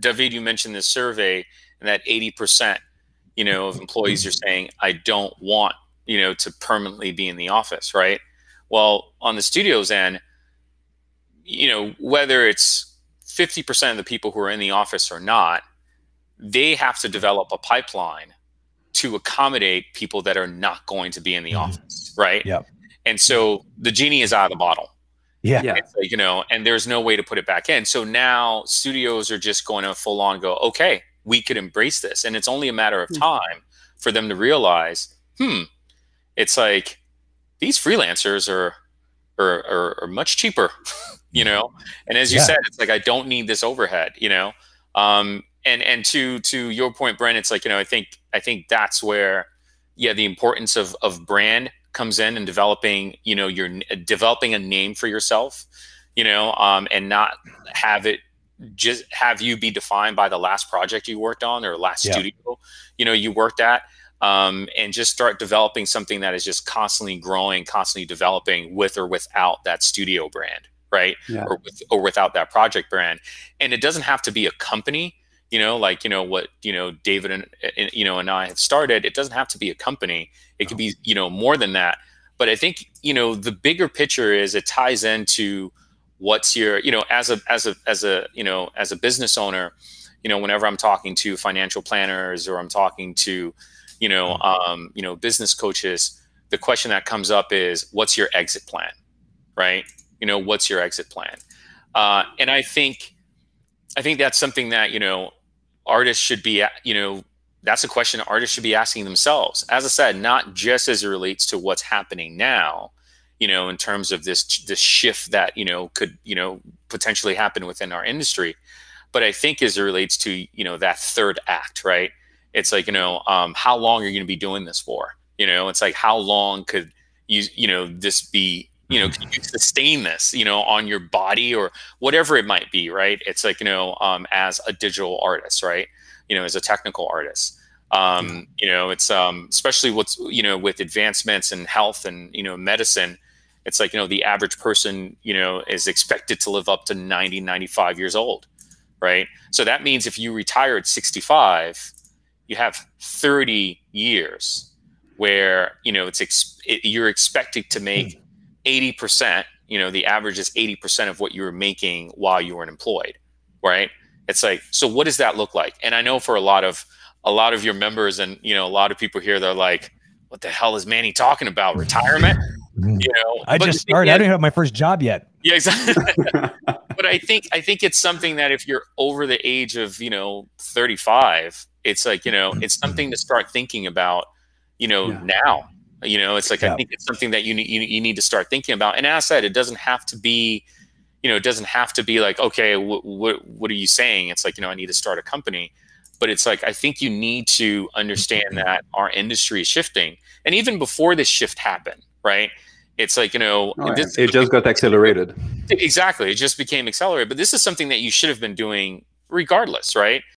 David, you mentioned this survey and that 80%, you know, of employees are saying, I don't want, you know, to permanently be in the office, right? Well, on the studio's end, you know, whether it's 50% of the people who are in the office or not, they have to develop a pipeline to accommodate people that are not going to be in the mm-hmm. office, right? Yep. And so the genie is out of the bottle. Yeah. yeah. Like, you know, and there's no way to put it back in. So now studios are just going to full on go, okay, we could embrace this. And it's only a matter of hmm. time for them to realize, hmm, it's like these freelancers are are, are, are much cheaper, you know? And as you yeah. said, it's like I don't need this overhead, you know? Um, and and to to your point, Brent, it's like, you know, I think I think that's where yeah, the importance of of brand comes in and developing you know you're developing a name for yourself you know um, and not have it just have you be defined by the last project you worked on or last yeah. studio you know you worked at um, and just start developing something that is just constantly growing constantly developing with or without that studio brand right yeah. or with or without that project brand and it doesn't have to be a company you know like you know what you know david and, and you know and i have started it doesn't have to be a company it could be you know more than that but i think you know the bigger picture is it ties into what's your you know as a as a as a you know as a business owner you know whenever i'm talking to financial planners or i'm talking to you know mm-hmm. um, you know business coaches the question that comes up is what's your exit plan right you know what's your exit plan uh, and i think i think that's something that you know artists should be, you know, that's a question artists should be asking themselves. As I said, not just as it relates to what's happening now, you know, in terms of this this shift that you know could you know potentially happen within our industry, but I think as it relates to you know that third act, right? It's like you know, um, how long are you going to be doing this for? You know, it's like how long could you you know this be you know can you sustain this you know on your body or whatever it might be right? It's like you know um, as a digital artist right? You know as a technical artist. Um, you know it's um, especially what's you know with advancements in health and you know medicine it's like you know the average person you know is expected to live up to 90 95 years old right? So that means if you retire at 65 you have 30 years where you know it's ex- it, you're expected to make 80%, you know, the average is 80% of what you were making while you were employed, right? It's like, so what does that look like? And I know for a lot of a lot of your members and you know a lot of people here they're like, what the hell is Manny talking about? Retirement? Mm-hmm. You know, I just started. I don't have my first job yet. Yeah, exactly. but I think I think it's something that if you're over the age of you know 35, it's like you know it's something to start thinking about. You know yeah. now you know, it's like yeah. I think it's something that you need you, you need to start thinking about. And as I said, it doesn't have to be, you know, it doesn't have to be like, okay, what what what are you saying? It's like you know, I need to start a company. But it's like I think you need to understand mm-hmm. that our industry is shifting, and even before this shift happened, right? It's like you know, oh, this, it just got accelerated. Exactly, it just became accelerated. But this is something that you should have been doing regardless, right?